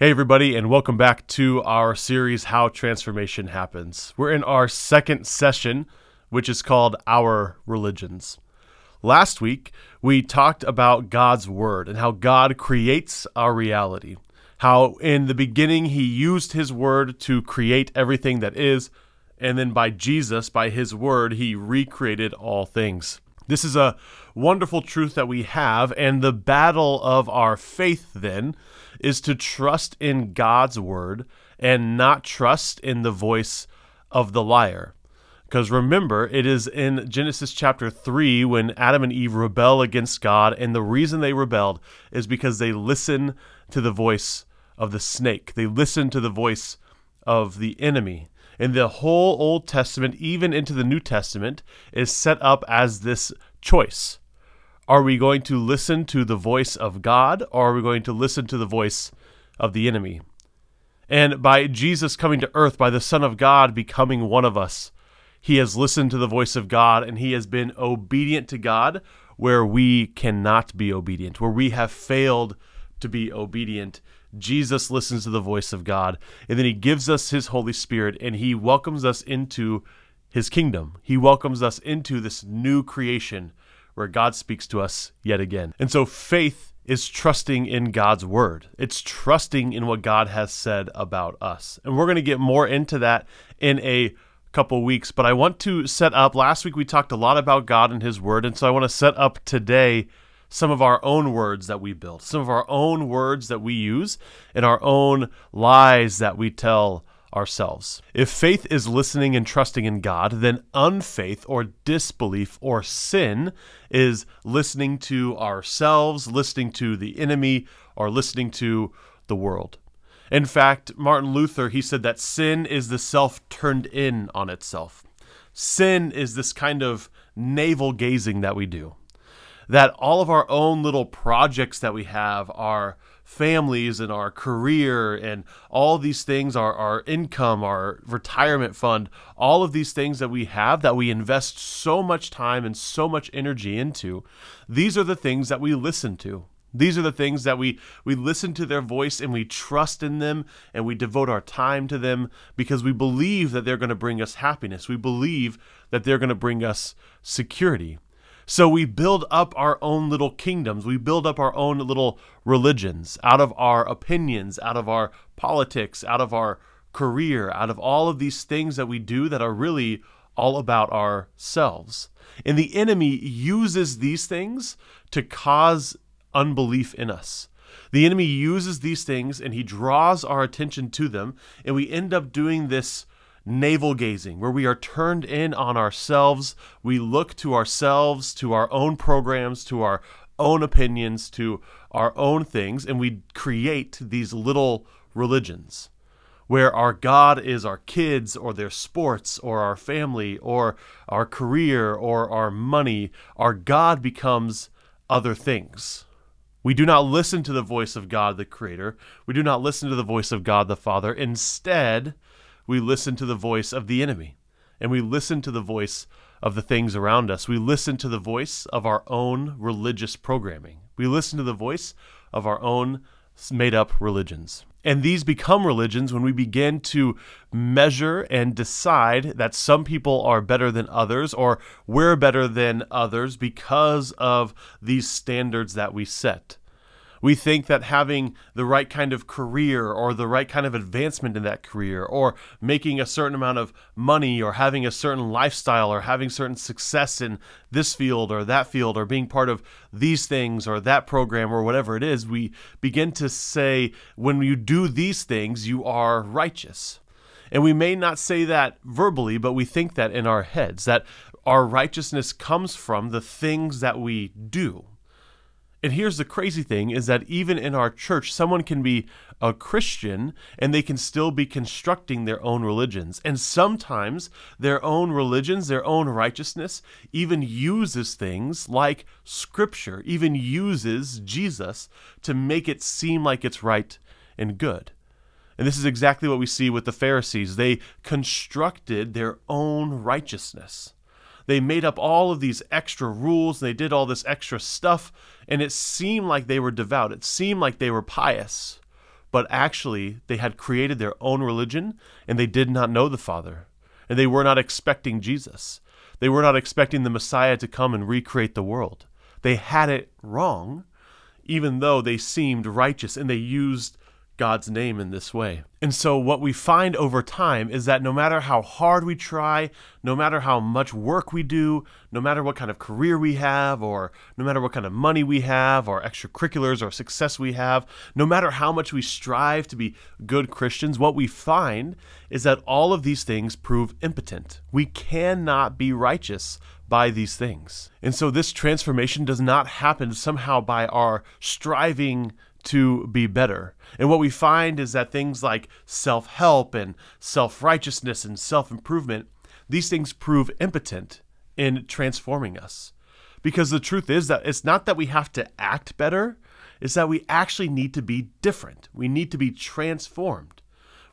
Hey, everybody, and welcome back to our series, How Transformation Happens. We're in our second session, which is called Our Religions. Last week, we talked about God's Word and how God creates our reality. How in the beginning, He used His Word to create everything that is, and then by Jesus, by His Word, He recreated all things. This is a wonderful truth that we have, and the battle of our faith then is to trust in God's word and not trust in the voice of the liar. Because remember, it is in Genesis chapter 3 when Adam and Eve rebel against God, and the reason they rebelled is because they listen to the voice of the snake. They listen to the voice of the enemy. And the whole Old Testament, even into the New Testament, is set up as this choice. Are we going to listen to the voice of God or are we going to listen to the voice of the enemy? And by Jesus coming to earth, by the Son of God becoming one of us, he has listened to the voice of God and he has been obedient to God where we cannot be obedient, where we have failed to be obedient. Jesus listens to the voice of God and then he gives us his Holy Spirit and he welcomes us into his kingdom. He welcomes us into this new creation where God speaks to us yet again. And so faith is trusting in God's word. It's trusting in what God has said about us. And we're going to get more into that in a couple weeks, but I want to set up last week we talked a lot about God and his word, and so I want to set up today some of our own words that we build, some of our own words that we use, and our own lies that we tell ourselves. If faith is listening and trusting in God, then unfaith or disbelief or sin is listening to ourselves, listening to the enemy, or listening to the world. In fact, Martin Luther, he said that sin is the self turned in on itself. Sin is this kind of navel gazing that we do. That all of our own little projects that we have are families and our career and all these things, our, our income, our retirement fund, all of these things that we have that we invest so much time and so much energy into, these are the things that we listen to. These are the things that we, we listen to their voice and we trust in them and we devote our time to them because we believe that they're going to bring us happiness. We believe that they're going to bring us security. So we build up our own little kingdoms. We build up our own little religions out of our opinions, out of our politics, out of our career, out of all of these things that we do that are really all about ourselves. And the enemy uses these things to cause unbelief in us. The enemy uses these things and he draws our attention to them, and we end up doing this navel gazing, where we are turned in on ourselves. We look to ourselves, to our own programs, to our own opinions, to our own things, and we create these little religions where our God is our kids or their sports or our family or our career or our money. Our God becomes other things. We do not listen to the voice of God the Creator. We do not listen to the voice of God the Father. Instead, we listen to the voice of the enemy and we listen to the voice of the things around us. We listen to the voice of our own religious programming. We listen to the voice of our own made up religions. And these become religions when we begin to measure and decide that some people are better than others or we're better than others because of these standards that we set. We think that having the right kind of career or the right kind of advancement in that career or making a certain amount of money or having a certain lifestyle or having certain success in this field or that field or being part of these things or that program or whatever it is, we begin to say, when you do these things, you are righteous. And we may not say that verbally, but we think that in our heads, that our righteousness comes from the things that we do. And here's the crazy thing is that even in our church, someone can be a Christian and they can still be constructing their own religions. And sometimes their own religions, their own righteousness, even uses things like Scripture, even uses Jesus to make it seem like it's right and good. And this is exactly what we see with the Pharisees. They constructed their own righteousness. They made up all of these extra rules, they did all this extra stuff, and it seemed like they were devout. It seemed like they were pious. but actually they had created their own religion and they did not know the Father. And they were not expecting Jesus. They were not expecting the Messiah to come and recreate the world. They had it wrong, even though they seemed righteous and they used God's name in this way. And so, what we find over time is that no matter how hard we try, no matter how much work we do, no matter what kind of career we have, or no matter what kind of money we have, or extracurriculars or success we have, no matter how much we strive to be good Christians, what we find is that all of these things prove impotent. We cannot be righteous by these things. And so, this transformation does not happen somehow by our striving to be better. And what we find is that things like self help and self righteousness and self improvement, these things prove impotent in transforming us. Because the truth is that it's not that we have to act better, it's that we actually need to be different. We need to be transformed.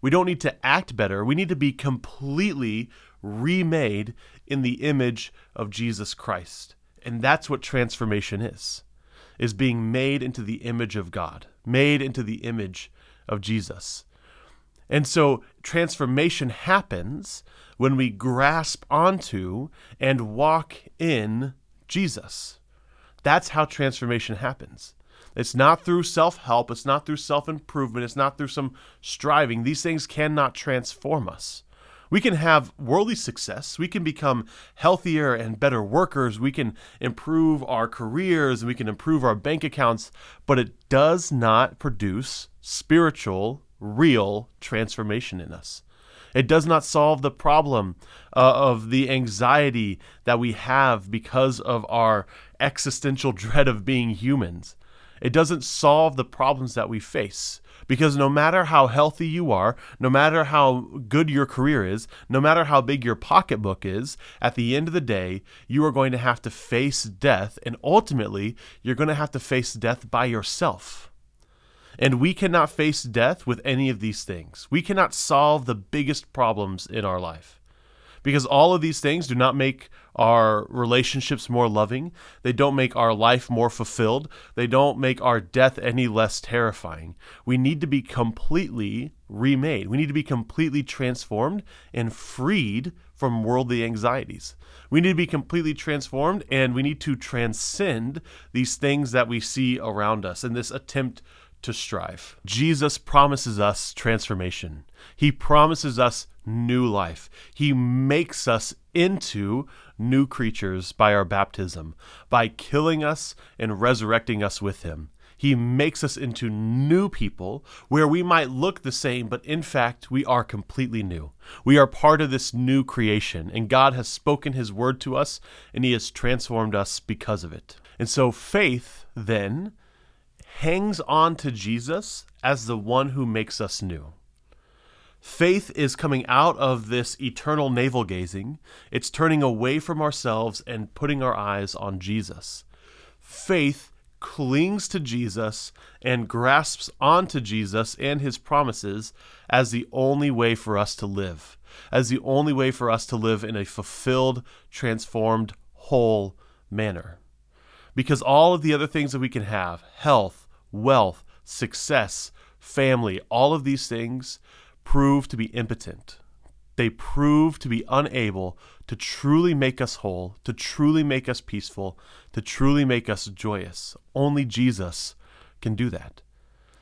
We don't need to act better, we need to be completely remade in the image of Jesus Christ. And that's what transformation is is being made into the image of God, made into the image of Jesus. And so transformation happens when we grasp onto and walk in Jesus. That's how transformation happens. It's not through self help, it's not through self improvement, it's not through some striving. These things cannot transform us. We can have worldly success. We can become healthier and better workers. We can improve our careers and we can improve our bank accounts, but it does not produce spiritual, real transformation in us. It does not solve the problem uh, of the anxiety that we have because of our existential dread of being humans. It doesn't solve the problems that we face. Because no matter how healthy you are, no matter how good your career is, no matter how big your pocketbook is, at the end of the day, you are going to have to face death. And ultimately, you're going to have to face death by yourself. And we cannot face death with any of these things. We cannot solve the biggest problems in our life because all of these things do not make our relationships more loving. They don't make our life more fulfilled. They don't make our death any less terrifying. We need to be completely remade. We need to be completely transformed and freed from worldly anxieties. We need to be completely transformed and we need to transcend these things that we see around us in this attempt to strive. Jesus promises us transformation. He promises us new life. He makes us into new creatures by our baptism, by killing us and resurrecting us with Him. He makes us into new people where we might look the same, but in fact, we are completely new. We are part of this new creation, and God has spoken His word to us, and He has transformed us because of it. And so, faith then hangs on to Jesus as the one who makes us new. Faith is coming out of this eternal navel gazing. It's turning away from ourselves and putting our eyes on Jesus. Faith clings to Jesus and grasps onto Jesus and his promises as the only way for us to live, as the only way for us to live in a fulfilled, transformed, whole manner. Because all of the other things that we can have health, wealth, success, family, all of these things prove to be impotent. They prove to be unable to truly make us whole, to truly make us peaceful, to truly make us joyous. Only Jesus can do that.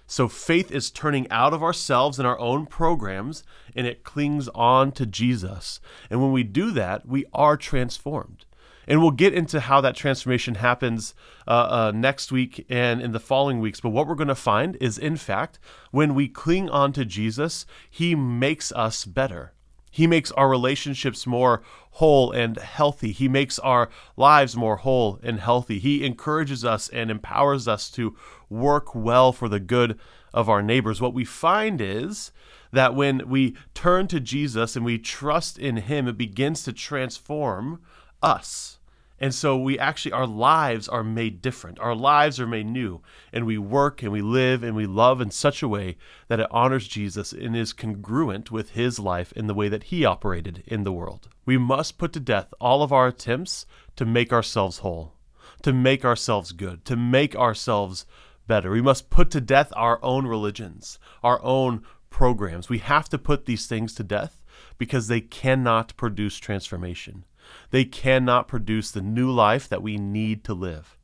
So faith is turning out of ourselves and our own programs and it clings on to Jesus. And when we do that, we are transformed. And we'll get into how that transformation happens uh, uh, next week and in the following weeks. But what we're going to find is, in fact, when we cling on to Jesus, He makes us better. He makes our relationships more whole and healthy. He makes our lives more whole and healthy. He encourages us and empowers us to work well for the good of our neighbors. What we find is that when we turn to Jesus and we trust in Him, it begins to transform us. And so we actually, our lives are made different. Our lives are made new. And we work and we live and we love in such a way that it honors Jesus and is congruent with his life in the way that he operated in the world. We must put to death all of our attempts to make ourselves whole, to make ourselves good, to make ourselves better. We must put to death our own religions, our own programs. We have to put these things to death because they cannot produce transformation. They cannot produce the new life that we need to live.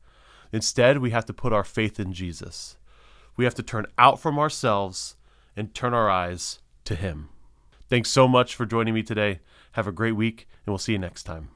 Instead, we have to put our faith in Jesus. We have to turn out from ourselves and turn our eyes to Him. Thanks so much for joining me today. Have a great week, and we'll see you next time.